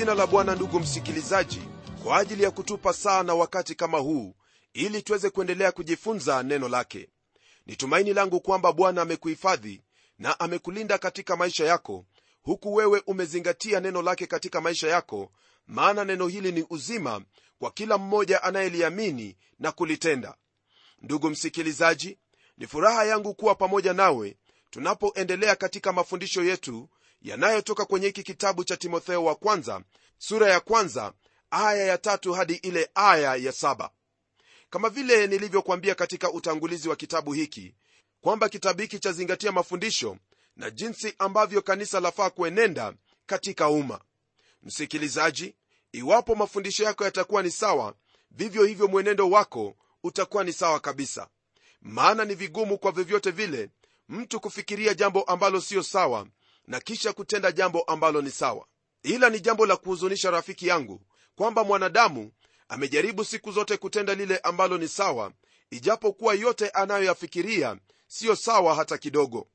jina la bwana ndugu msikilizaji kwa ajili ya kutupa saa na wakati kama huu ili tuweze kuendelea kujifunza neno lake. Ni tumaini langu kwamba bwana amekuhifadhi na amekulinda katika maisha yako huku wewe umezingatia neno lake katika maisha yako maana neno hili ni uzima kwa kila mmoja anayeliamini na kulitenda. Ndugu msikilizaji ni furaha yangu kuwa pamoja nawe tunapoendelea katika mafundisho yetu yanayotoka kwenye hiki kitabu cha timotheo wa kwanza sura ya kwanza aya ya tatu hadi ile aya ya saba. Kama vile nilivyokuambia katika utangulizi wa kitabu hiki kwamba kitabu hiki chazingatia mafundisho na jinsi ambavyo kanisa lafaa kuenenda katika umma. Msikilizaji iwapo mafundisho yako yatakuwa ni sawa vivyo hivyo mwenendo wako utakuwa ni sawa kabisa. Maana ni vigumu kwa vyovyote vile mtu kufikiria jambo ambalo siyo sawa na kisha kutenda jambo ambalo ni sawa. Ila ni jambo la kuhuzunisha rafiki yangu kwamba mwanadamu amejaribu siku zote kutenda lile ambalo ni sawa ijapokuwa yote anayoyafikiria siyo sawa hata kidogo.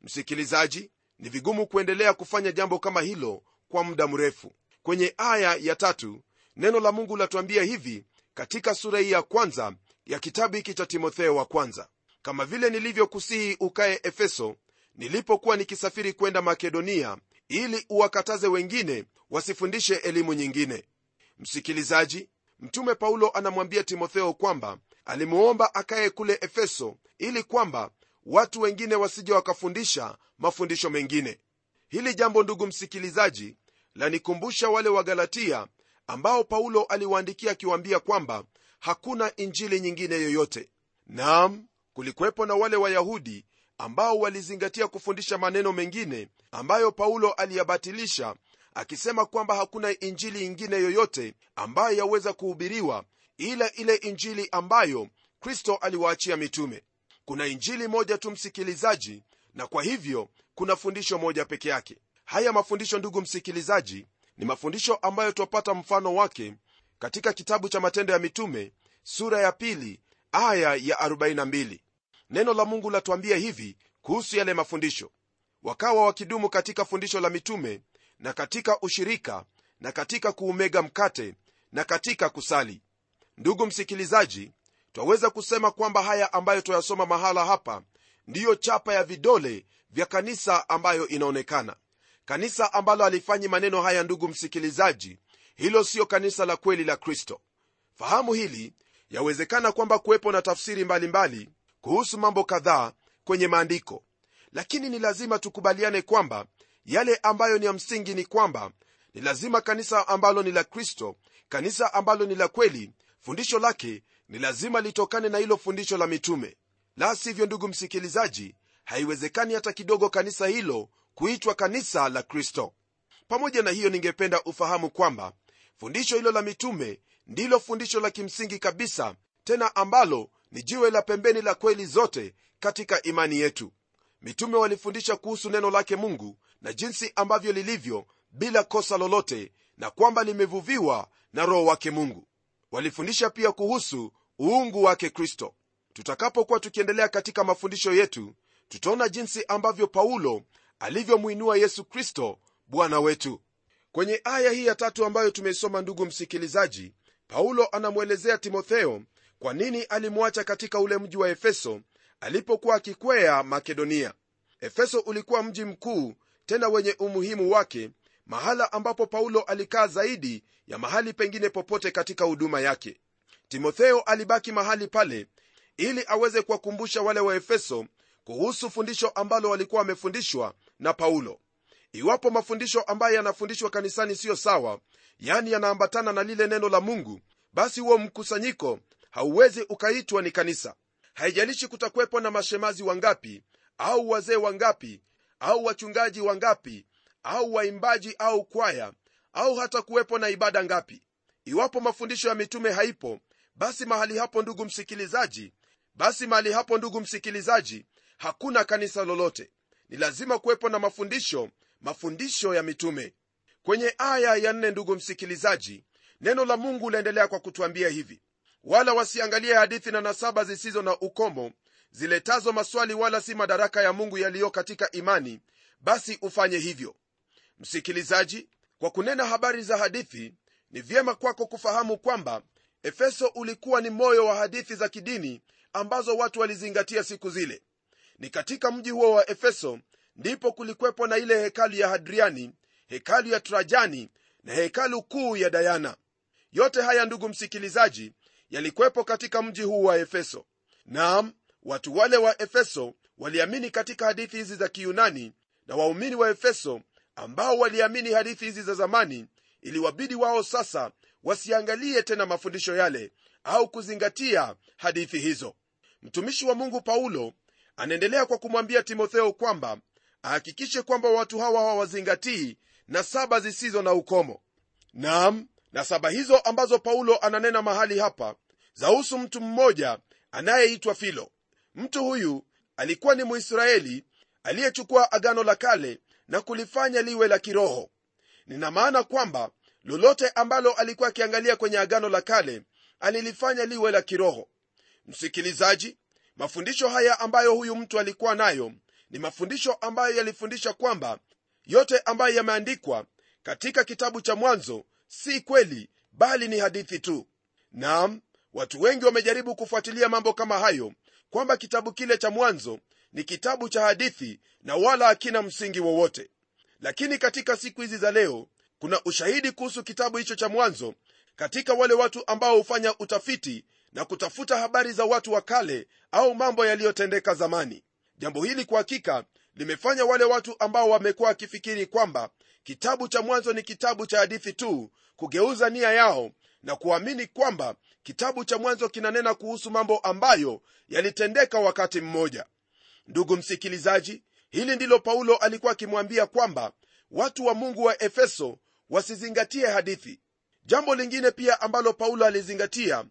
Msikilizaji ni vigumu kuendelea kufanya jambo kama hilo kwa muda mrefu. Kwenye aya ya tatu neno la mungu latuambia hivi katika sura hii ya kwanza ya kitabu hiki cha timotheo wa kwanza. Kama vile nilivyokusihi ukaye efeso nilipokuwa nikisafiri kwenda makedonia ili uwakataze wengine wasifundishe elimu nyingine. Msikilizaji mtume paulo anamwambia timotheo kwamba alimuomba akaye kule efeso ili kwamba watu wengine wasije wakafundisha mafundisho mengine. Hili jambo ndugu msikilizaji lanikumbusha wale wa galatia ambao paulo aliwaandikia akiwaambia kwamba hakuna injili nyingine yoyote. Naam kulikuwepo na wale wayahudi ambao walizingatia kufundisha maneno mengine ambayo paulo aliyabatilisha akisema kwamba hakuna injili ingine yoyote ambayo yaweza kuhubiriwa ila ile injili ambayo kristo aliwaachia mitume. Kuna injili moja tu msikilizaji na kwa hivyo kuna fundisho moja peke yake. Haya mafundisho ndugu msikilizaji ni mafundisho ambayo twapata mfano wake katika kitabu cha matendo ya mitume sura ya pili aya ya 42 neno la mungu latuambia hivi kuhusu yale mafundisho. Wakawa wakidumu katika fundisho la mitume na katika ushirika na katika kuumega mkate na katika kusali. Ndugu msikilizaji twaweza kusema kwamba haya ambayo twayasoma mahala hapa ndiyo chapa ya vidole vya kanisa ambayo inaonekana. Kanisa ambalo alifanyi maneno haya ndugu msikilizaji hilo siyo kanisa la kweli la kristo. Fahamu hili yawezekana kwamba kuwepo na tafsiri mbalimbali mbali, kuhusu mambo kadhaa kwenye maandiko. Lakini ni lazima tukubaliane kwamba yale ambayo ni ya msingi ni kwamba ni lazima kanisa ambalo ni la kristo kanisa ambalo ni la kweli fundisho lake ni lazima litokane na hilo fundisho la mitume. La sivyo ndugu msikilizaji haiwezekani hata kidogo kanisa hilo kuitwa kanisa la kristo. Pamoja na hiyo ningependa ufahamu kwamba fundisho hilo la mitume ndilo fundisho la kimsingi kabisa tena ambalo ni jiwe la pembeni la kweli zote katika imani yetu. Mitume walifundisha kuhusu neno lake mungu na jinsi ambavyo lilivyo bila kosa lolote na kwamba limevuviwa na roho wake mungu. Walifundisha pia kuhusu uungu wake kristo. Tutakapokuwa tukiendelea katika mafundisho yetu tutaona jinsi ambavyo paulo alivyomwinua yesu kristo bwana wetu. Kwenye aya hii ya tatu ambayo tumeisoma ndugu msikilizaji paulo anamwelezea timotheo kwa nini alimwacha katika ule mji wa efeso alipokuwa akikwea makedonia? Efeso ulikuwa mji mkuu tena wenye umuhimu wake mahala ambapo paulo alikaa zaidi ya mahali pengine popote katika huduma yake. Timotheo alibaki mahali pale ili aweze kuwakumbusha wale wa efeso kuhusu fundisho ambalo walikuwa wamefundishwa na paulo. Iwapo mafundisho ambayo yanafundishwa kanisani siyo sawa yani yanaambatana na lile neno la mungu basi huo mkusanyiko hauwezi ukaitwa ni kanisa. Haijalishi kutakuwepo na mashemazi wangapi au wazee wangapi au wachungaji wangapi au waimbaji au kwaya au hata kuwepo na ibada ngapi. Iwapo mafundisho ya mitume haipo basi mahali hapo ndugu msikilizaji basi mahali hapo ndugu msikilizaji hakuna kanisa lolote. Ni lazima kuwepo na mafundisho mafundisho ya mitume. Kwenye aya ya nne ndugu msikilizaji neno la mungu laendelea kwa kutuambia hivi wala wasiangalie hadithi na nasaba zisizo na ukomo ziletazo maswali wala si madaraka ya mungu yaliyo katika imani basi ufanye hivyo. Msikilizaji kwa kunena habari za hadithi ni vyema kwako kufahamu kwamba efeso ulikuwa ni moyo wa hadithi za kidini ambazo watu walizingatia siku zile. Ni katika mji huo wa efeso ndipo kulikwepo na ile hekalu ya hadriani hekalu ya trajani na hekalu kuu ya dayana. Yote haya ndugu msikilizaji yalikwepo katika mji huu wa efeso. Naam watu wale wa efeso waliamini katika hadithi hizi za kiyunani na waumini wa efeso ambao waliamini hadithi hizi za zamani iliwabidi wao sasa wasiangalie tena mafundisho yale au kuzingatia hadithi hizo. Mtumishi wa mungu paulo anaendelea kwa kumwambia timotheo kwamba ahakikishe kwamba watu hawa hawazingatii na saba zisizo na ukomo. Naam na saba hizo ambazo paulo ananena mahali hapa zahusu mtu mmoja anayeitwa filo. Mtu huyu alikuwa ni muisraeli aliyechukua agano la kale na kulifanya liwe la kiroho. Nina maana kwamba lolote ambalo alikuwa akiangalia kwenye agano la kale alilifanya liwe la kiroho. Msikilizaji mafundisho haya ambayo huyu mtu alikuwa nayo ni mafundisho ambayo yalifundisha kwamba yote ambayo yameandikwa katika kitabu cha mwanzo si kweli bali ni hadithi tu. Naam watu wengi wamejaribu kufuatilia mambo kama hayo kwamba kitabu kile cha mwanzo ni kitabu cha hadithi na wala hakina msingi wowote. Lakini katika siku hizi za leo kuna ushahidi kuhusu kitabu hicho cha mwanzo katika wale watu ambao hufanya utafiti na kutafuta habari za watu wa kale au mambo yaliyotendeka zamani. Jambo hili kwa hakika limefanya wale watu ambao wamekuwa wakifikiri kwamba kitabu cha mwanzo ni kitabu cha hadithi tu kugeuza nia yao na kuamini kwamba kitabu cha mwanzo kinanena kuhusu mambo ambayo yalitendeka wakati mmoja. Ndugu msikilizaji hili ndilo paulo alikuwa akimwambia kwamba watu wa mungu wa efeso wasizingatie hadithi. Jambo lingine pia ambalo paulo alizingatia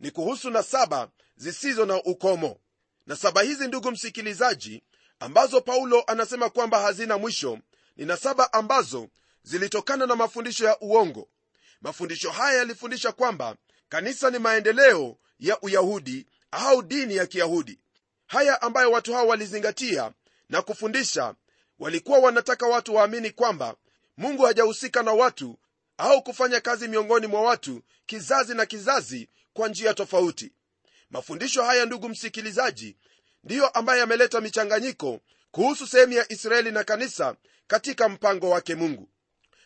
ni kuhusu nasaba zisizo na ukomo. Nasaba hizi ndugu msikilizaji ambazo paulo anasema kwamba hazina mwisho ni nasaba ambazo zilitokana na mafundisho ya uongo. Mafundisho haya yalifundisha kwamba kanisa ni maendeleo ya uyahudi au dini ya kiyahudi. Haya ambayo watu hao walizingatia na kufundisha walikuwa wanataka watu waamini kwamba mungu hajahusika na watu au kufanya kazi miongoni mwa watu kizazi na kizazi kwa njia tofauti. Mafundisho haya ndugu msikilizaji ndiyo ambayo yameleta michanganyiko kuhusu sehemu ya israeli na kanisa katika mpango wake mungu.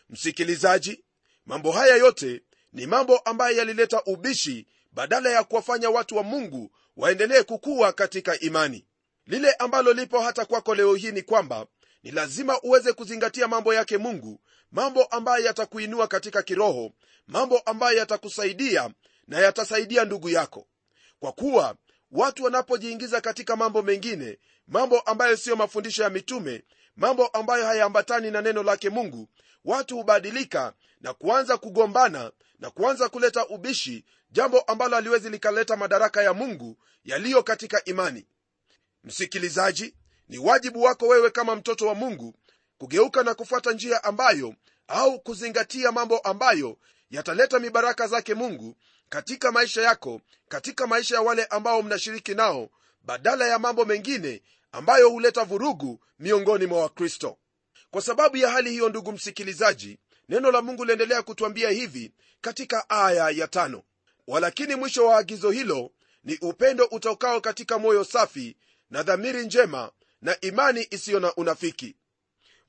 Msikilizaji mambo haya yote ni mambo ambayo yalileta ubishi badala ya kuwafanya watu wa mungu waendelee kukuwa katika imani. Lile ambalo lipo hata kwako leo hii ni kwamba ni lazima uweze kuzingatia mambo yake mungu mambo ambayo yatakuinua katika kiroho mambo ambayo yatakusaidia na yatasaidia ndugu yako. Kwa kuwa watu wanapojiingiza katika mambo mengine mambo ambayo siyo mafundisho ya mitume mambo ambayo hayaambatani na neno lake mungu. Watu hubadilika na kuanza kugombana na kuanza kuleta ubishi jambo ambalo haliwezi likaleta madaraka ya mungu yaliyo katika imani. Msikilizaji ni wajibu wako wewe kama mtoto wa mungu kugeuka na kufuata njia ambayo au kuzingatia mambo ambayo yataleta mibaraka zake mungu katika maisha yako katika maisha ya wale ambao mnashiriki nao badala ya mambo mengine ambayo huleta vurugu miongoni mwa wakristo. Kwa sababu ya hali hiyo ndugu msikilizaji neno la mungu liendelea kutwambia hivi katika aya ya tano. Walakini mwisho wa agizo hilo ni upendo utokao katika moyo safi na dhamiri njema na imani isiyo na unafiki.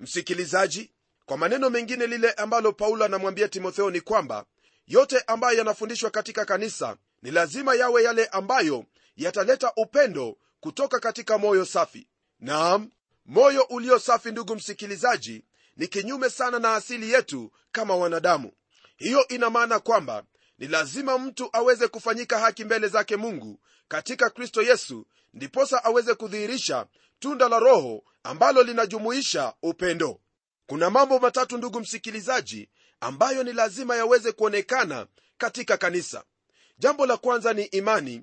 Msikilizaji kwa maneno mengine lile ambalo paulo anamwambia timotheo ni kwamba yote ambayo yanafundishwa katika kanisa ni lazima yawe yale ambayo yataleta upendo kutoka katika moyo safi. Naam moyo ulio safi ndugu msikilizaji ni kinyume sana na asili yetu kama wanadamu. Hiyo ina maana kwamba ni lazima mtu aweze kufanyika haki mbele zake mungu. Katika kristo yesu ndiposa aweze kudhihirisha tunda la roho ambalo linajumuisha upendo. Kuna mambo matatu ndugu msikilizaji ambayo ni lazima yaweze kuonekana katika kanisa. Jambo la kwanza ni imani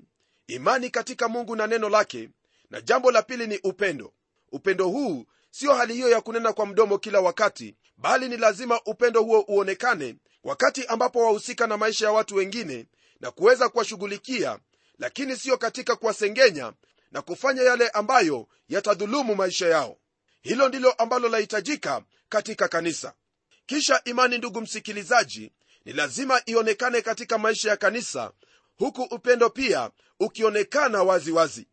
imani katika mungu na neno lake. Na jambo la pili ni upendo. Upendo huu sio hali hiyo ya kunena kwa mdomo kila wakati bali ni lazima upendo huo uonekane wakati ambapo wahusika na maisha ya watu wengine na kuweza kuwashughulikia lakini siyo katika kuwasengenya na kufanya yale ambayo yatadhulumu maisha yao. Hilo ndilo ambalo lahitajika katika kanisa. Kisha imani ndugu msikilizaji ni lazima ionekane katika maisha ya kanisa huku upendo pia ukionekana waziwazi wazi.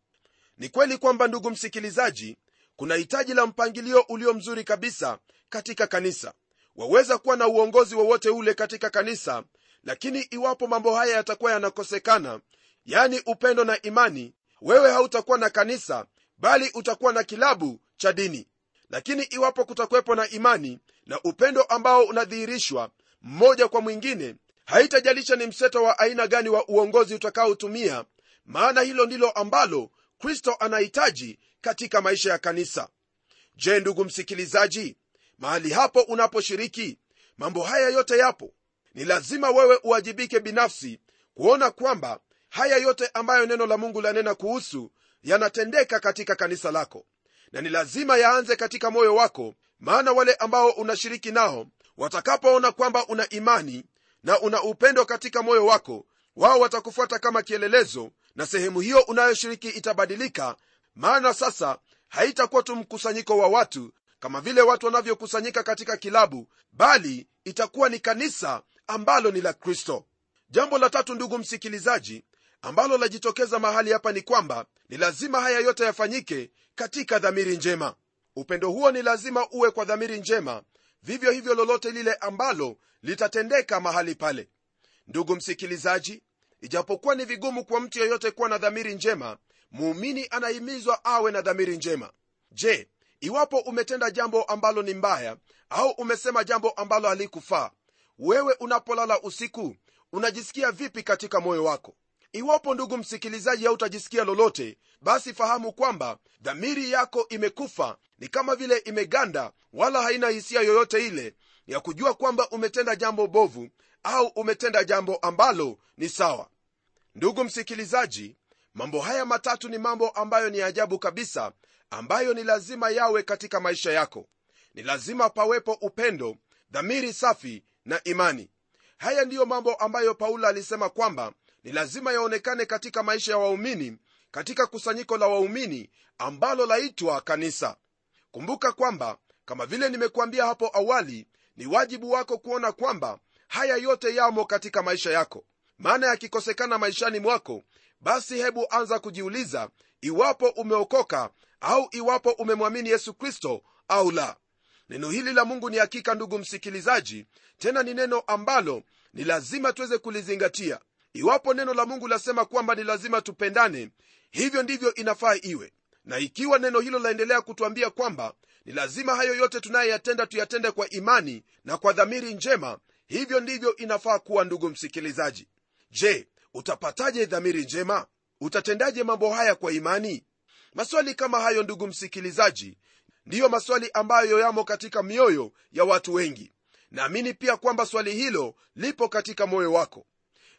ni kweli kwamba ndugu msikilizaji kuna hitaji la mpangilio ulio mzuri kabisa katika kanisa waweza kuwa na uongozi wowote ule katika kanisa lakini iwapo mambo haya yatakuwa yanakosekana yani upendo na imani wewe hautakuwa na kanisa bali utakuwa na kilabu cha dini lakini iwapo kutakuwepo na imani na upendo ambao unadhihirishwa mmoja kwa mwingine haitajalisha ni mseto wa aina gani wa uongozi utakaotumia maana hilo ndilo ambalo kristo anahitaji katika maisha ya kanisa. Je ndugu msikilizaji mahali hapo unaposhiriki mambo haya yote yapo? Ni lazima wewe uwajibike binafsi kuona kwamba haya yote ambayo neno la mungu lanena kuhusu yanatendeka katika kanisa lako. Na ni lazima yaanze katika moyo wako maana wale ambao unashiriki nao watakapoona kwamba una imani na una upendo katika moyo wako wao watakufuata kama kielelezo na sehemu hiyo unayoshiriki itabadilika maana sasa haitakuwa tu mkusanyiko wa watu kama vile watu wanavyokusanyika katika kilabu bali itakuwa ni kanisa ambalo ni la kristo. Jambo la tatu ndugu msikilizaji ambalo lajitokeza mahali hapa ni kwamba ni lazima haya yote yafanyike katika dhamiri njema. Upendo huo ni lazima uwe kwa dhamiri njema. Vivyo hivyo lolote lile ambalo litatendeka mahali pale. Ndugu msikilizaji ijapokuwa ni vigumu kwa mtu yeyote kuwa na dhamiri njema muumini anahimizwa awe na dhamiri njema. Je iwapo umetenda jambo ambalo ni mbaya au umesema jambo ambalo halikufaa wewe unapolala usiku unajisikia vipi katika moyo wako? Iwapo ndugu msikilizaji hautajisikia lolote basi fahamu kwamba dhamiri yako imekufa ni kama vile imeganda wala haina hisia yoyote ile ya kujua kwamba umetenda jambo bovu au umetenda jambo ambalo ni sawa. Ndugu msikilizaji mambo haya matatu ni mambo ambayo ni ajabu kabisa ambayo ni lazima yawe katika maisha yako. Ni lazima pawepo upendo dhamiri safi na imani. Haya ndiyo mambo ambayo paulo alisema kwamba ni lazima yaonekane katika maisha ya waumini katika kusanyiko la waumini ambalo laitwa kanisa. Kumbuka kwamba kama vile nimekuambia hapo awali ni wajibu wako kuona kwamba haya yote yamo katika maisha yako. Maana yakikosekana maishani mwako basi hebu anza kujiuliza iwapo umeokoka au iwapo umemwamini yesu kristo au la. Neno hili la mungu ni hakika ndugu msikilizaji. Tena ni neno ambalo ni lazima tuweze kulizingatia. Iwapo neno la mungu lasema kwamba ni lazima tupendane hivyo ndivyo inafaa iwe. Na ikiwa neno hilo laendelea kutwambia kwamba ni lazima hayo yote tunayoyatenda tuyatende kwa imani na kwa dhamiri njema. Hivyo ndivyo inafaa kuwa ndugu msikilizaji. Je utapataje dhamiri njema? Utatendaje mambo haya kwa imani? Maswali kama hayo ndugu msikilizaji ndiyo maswali ambayo yamo katika mioyo ya watu wengi. Naamini pia kwamba swali hilo lipo katika moyo wako.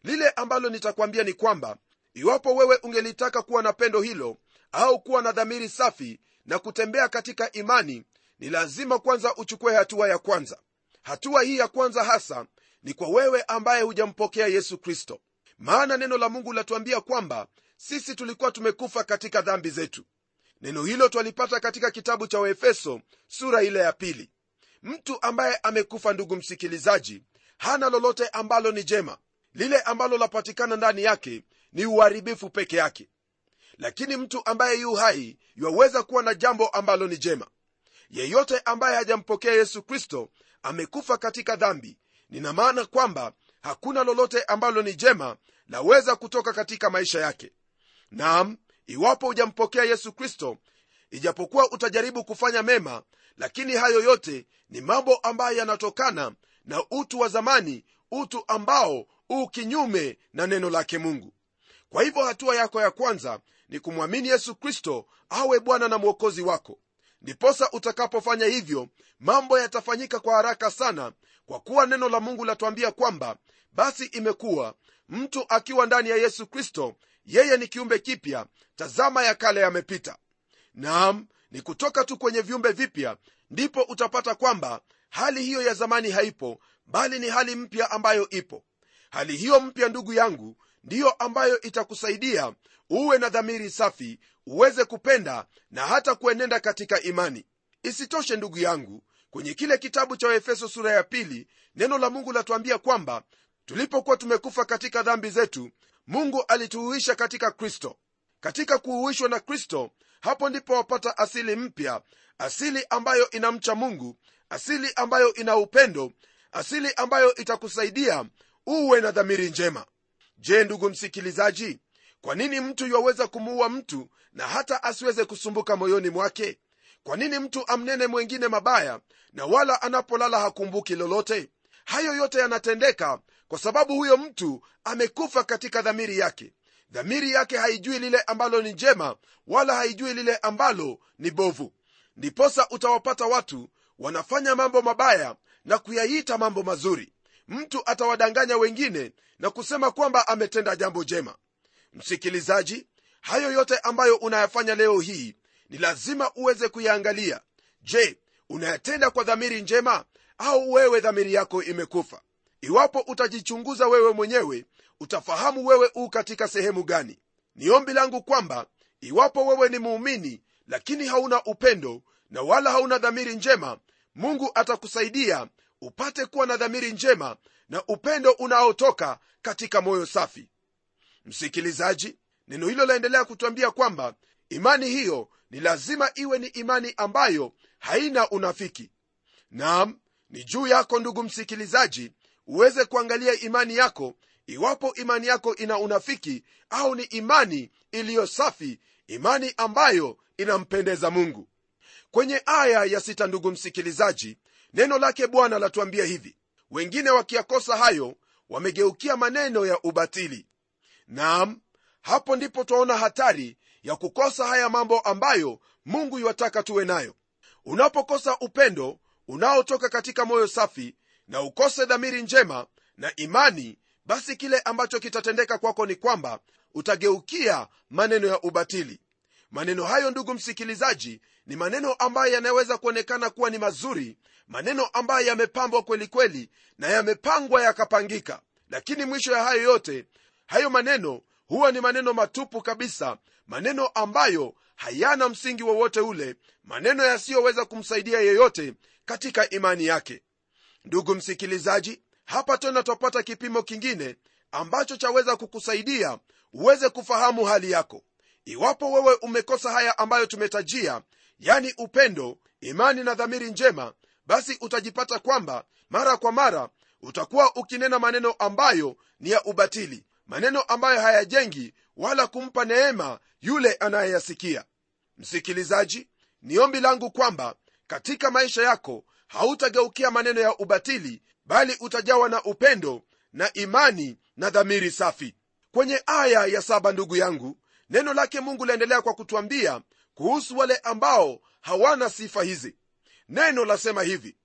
Lile ambalo nitakwambia ni kwamba iwapo wewe ungelitaka kuwa na pendo hilo au kuwa na dhamiri safi na kutembea katika imani ni lazima kwanza uchukue hatua ya kwanza. Hatua hii ya kwanza hasa ni kwa wewe ambaye hujampokea yesu kristo. Maana neno la mungu latuambia kwamba sisi tulikuwa tumekufa katika dhambi zetu. Neno hilo twalipata katika kitabu cha waefeso sura ile ya pili. Mtu ambaye amekufa ndugu msikilizaji hana lolote ambalo ni jema. Lile ambalo lapatikana ndani yake ni uharibifu peke yake lakini mtu ambaye yu hai yuwaweza kuwa na jambo ambalo ni jema. Yeyote ambaye hajampokea yesu kristo amekufa katika dhambi. Nina maana kwamba hakuna lolote ambalo ni jema laweza kutoka katika maisha yake. Naam iwapo hujampokea yesu kristo ijapokuwa utajaribu kufanya mema lakini hayo yote ni mambo ambayo yanatokana na utu wa zamani utu ambao huu kinyume na neno lake mungu. Kwa hivyo hatua yako ya kwanza ni kumwamini yesu kristo awe bwana na mwokozi wako. Ndiposa utakapofanya hivyo mambo yatafanyika kwa haraka sana kwa kuwa neno la mungu latuambia kwamba basi imekuwa mtu akiwa ndani ya yesu kristo yeye ni kiumbe kipya tazama ya kale yamepita. Naam ni kutoka tu kwenye viumbe vipya ndipo utapata kwamba hali hiyo ya zamani haipo bali ni hali mpya ambayo ipo. Hali hiyo mpya ndugu yangu ndiyo ambayo itakusaidia uwe na dhamiri safi uweze kupenda na hata kuenenda katika imani. Isitoshe ndugu yangu kwenye kile kitabu cha waefeso sura ya pili neno la mungu latuambia kwamba tulipokuwa tumekufa katika dhambi zetu mungu alituhuisha katika kristo. Katika kuhuishwa na kristo hapo ndipo wapata asili mpya asili ambayo inamcha mungu asili ambayo ina upendo asili ambayo itakusaidia uwe na dhamiri njema je ndugu msikilizaji kwa nini mtu yuwaweza kumuua mtu na hata asiweze kusumbuka moyoni mwake? Kwa nini mtu amnene mwengine mabaya na wala anapolala hakumbuki lolote? Hayo yote yanatendeka kwa sababu huyo mtu amekufa katika dhamiri yake. Dhamiri yake haijui lile ambalo ni njema wala haijui lile ambalo ni bovu. Ndiposa utawapata watu wanafanya mambo mabaya na kuyaita mambo mazuri mtu atawadanganya wengine na kusema kwamba ametenda jambo jema. Msikilizaji hayo yote ambayo unayafanya leo hii ni lazima uweze kuyaangalia. Je unayatenda kwa dhamiri njema au wewe dhamiri yako imekufa? Iwapo utajichunguza wewe mwenyewe utafahamu wewe u katika sehemu gani. Ni ombi langu kwamba iwapo wewe ni muumini lakini hauna upendo na wala hauna dhamiri njema mungu atakusaidia upate kuwa na dhamiri njema na upendo unaotoka katika moyo safi. Msikilizaji neno hilo laendelea kutwambia kwamba imani hiyo ni lazima iwe ni imani ambayo haina unafiki. Naam ni juu yako ndugu msikilizaji uweze kuangalia imani yako iwapo imani yako ina unafiki au ni imani iliyo safi imani ambayo inampendeza mungu. Kwenye aya ya sita ndugu msikilizaji neno lake bwana latuambia hivi wengine wakiyakosa hayo wamegeukia maneno ya ubatili. Naam hapo ndipo twaona hatari ya kukosa haya mambo ambayo mungu iwataka tuwe nayo. Unapokosa upendo unaotoka katika moyo safi na ukose dhamiri njema na imani basi kile ambacho kitatendeka kwako ni kwamba utageukia maneno ya ubatili maneno hayo ndugu msikilizaji ni maneno ambayo yanaweza kuonekana kuwa ni mazuri maneno ambayo yamepambwa kwelikweli na yamepangwa yakapangika. Lakini mwisho ya hayo yote hayo maneno huwa ni maneno matupu kabisa maneno ambayo hayana msingi wowote ule maneno yasiyoweza kumsaidia yeyote katika imani yake. Ndugu msikilizaji hapa tena twapata kipimo kingine ambacho chaweza kukusaidia uweze kufahamu hali yako iwapo wewe umekosa haya ambayo tumetajia yani upendo imani na dhamiri njema basi utajipata kwamba mara kwa mara utakuwa ukinena maneno ambayo ni ya ubatili maneno ambayo hayajengi wala kumpa neema yule anayeyasikia. Msikilizaji ni ombi langu kwamba katika maisha yako hautageukia maneno ya ubatili bali utajawa na upendo na imani na dhamiri safi. Kwenye aya ya saba ndugu yangu neno lake mungu laendelea kwa kutwambia kuhusu wale ambao hawana sifa hizi. Neno lasema hivi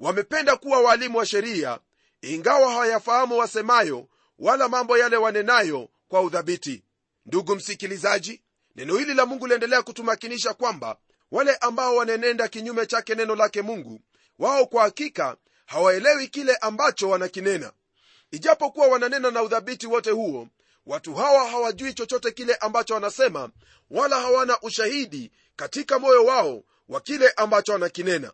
wamependa kuwa waalimu wa sheria ingawa hawayafahamu wasemayo wala mambo yale wanenayo kwa udhabiti ndugu msikilizaji neno hili la mungu liendelea kutumakinisha kwamba wale ambao wanenenda kinyume chake neno lake mungu wao kwa hakika hawaelewi kile ambacho wanakinena. Ijapokuwa wananena na udhabiti wote huo watu hawa hawajui chochote kile ambacho wanasema wala hawana ushahidi katika moyo wao wa kile ambacho wanakinena.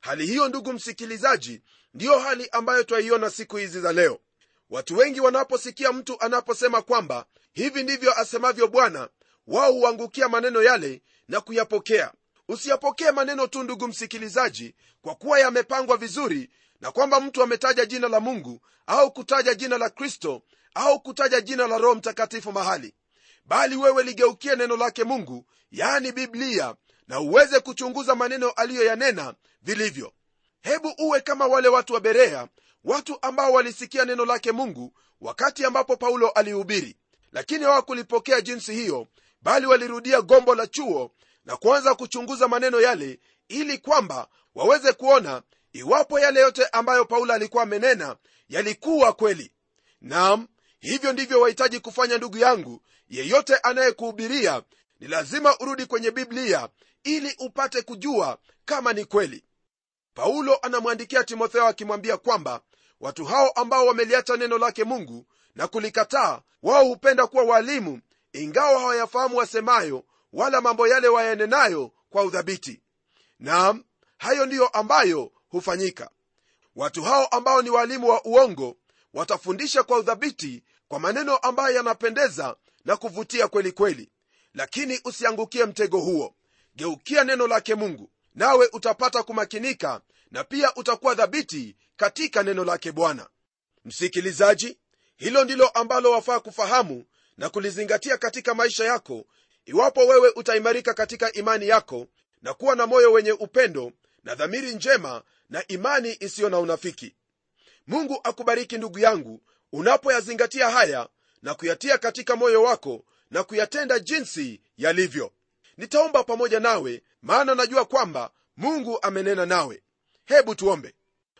Hali hiyo ndugu msikilizaji ndiyo hali ambayo twaiona siku hizi za leo. Watu wengi wanaposikia mtu anaposema kwamba hivi ndivyo asemavyo bwana wao huangukia maneno yale na kuyapokea. Usiyapokee maneno tu ndugu msikilizaji kwa kuwa yamepangwa vizuri na kwamba mtu ametaja jina la mungu au kutaja jina la kristo au kutaja jina la roho mtakatifu mahali bali wewe ligeukie neno lake mungu yaani biblia na uweze kuchunguza maneno aliyoyanena vilivyo. Hebu uwe kama wale watu wa berea watu ambao walisikia neno lake mungu wakati ambapo paulo alihubiri. Lakini hawakulipokea jinsi hiyo bali walirudia gombo la chuo na kuanza kuchunguza maneno yale ili kwamba waweze kuona iwapo yale yote ambayo paulo alikuwa amenena yalikuwa kweli. Nam hivyo ndivyo wahitaji kufanya ndugu yangu. Yeyote anayekuhubiria ni lazima urudi kwenye biblia ili upate kujua kama ni kweli. Paulo anamwandikia timotheo akimwambia kwamba watu hao ambao wameliacha neno lake mungu na kulikataa wao hupenda kuwa waalimu ingawa hawayafahamu wasemayo wala mambo yale wayanenayo kwa udhabiti naam hayo ndiyo ambayo hufanyika. Watu hao ambao ni waalimu wa uongo watafundisha kwa udhabiti kwa maneno ambayo yanapendeza na kuvutia kweli kweli. Lakini usiangukie mtego huo. Geukia neno lake mungu nawe utapata kumakinika na pia utakuwa dhabiti katika neno lake bwana. Msikilizaji hilo ndilo ambalo wafaa kufahamu na kulizingatia katika maisha yako iwapo wewe utaimarika katika imani yako na kuwa na moyo wenye upendo na dhamiri njema na imani isiyo na unafiki mungu akubariki ndugu yangu unapoyazingatia haya na kuyatia katika moyo wako na kuyatenda jinsi yalivyo. Nitaomba pamoja nawe maana najua kwamba mungu amenena nawe. Hebu tuombe.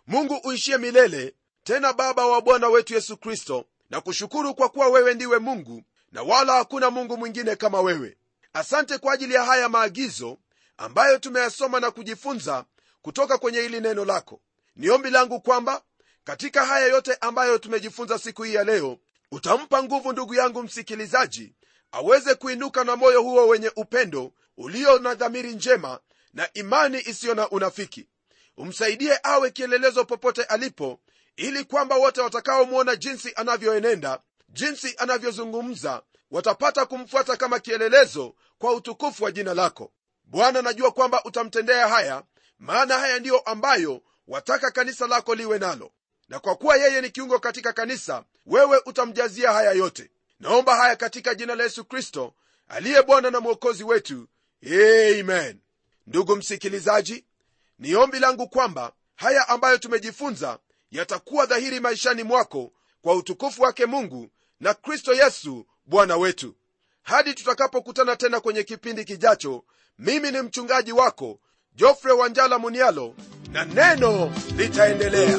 Mungu uishie milele tena baba wa bwana wetu yesu kristo na kushukuru kwa kuwa wewe ndiwe mungu na wala hakuna mungu mwingine kama wewe. Asante kwa ajili ya haya maagizo ambayo tumeyasoma na kujifunza kutoka kwenye hili neno lako. Ni ombi langu kwamba katika haya yote ambayo tumejifunza siku hii ya leo utampa nguvu ndugu yangu msikilizaji aweze kuinuka na moyo huo wenye upendo ulio na dhamiri njema na imani isiyo na unafiki. Umsaidie awe kielelezo popote alipo ili kwamba wote watakaomwona jinsi anavyoenenda jinsi anavyozungumza watapata kumfuata kama kielelezo kwa utukufu wa jina lako. Bwana najua kwamba utamtendea haya maana haya ndiyo ambayo wataka kanisa lako liwe nalo na kwa kuwa yeye ni kiungo katika kanisa wewe utamjazia haya yote. Naomba haya katika jina la yesu kristo aliye bwana na mwokozi wetu. Amen. Ndugu msikilizaji ni ombi langu kwamba haya ambayo tumejifunza yatakuwa dhahiri maishani mwako kwa utukufu wake mungu na kristo yesu bwana wetu. Hadi tutakapokutana tena kwenye kipindi kijacho mimi ni mchungaji wako jofre wanjala munialo na neno litaendelea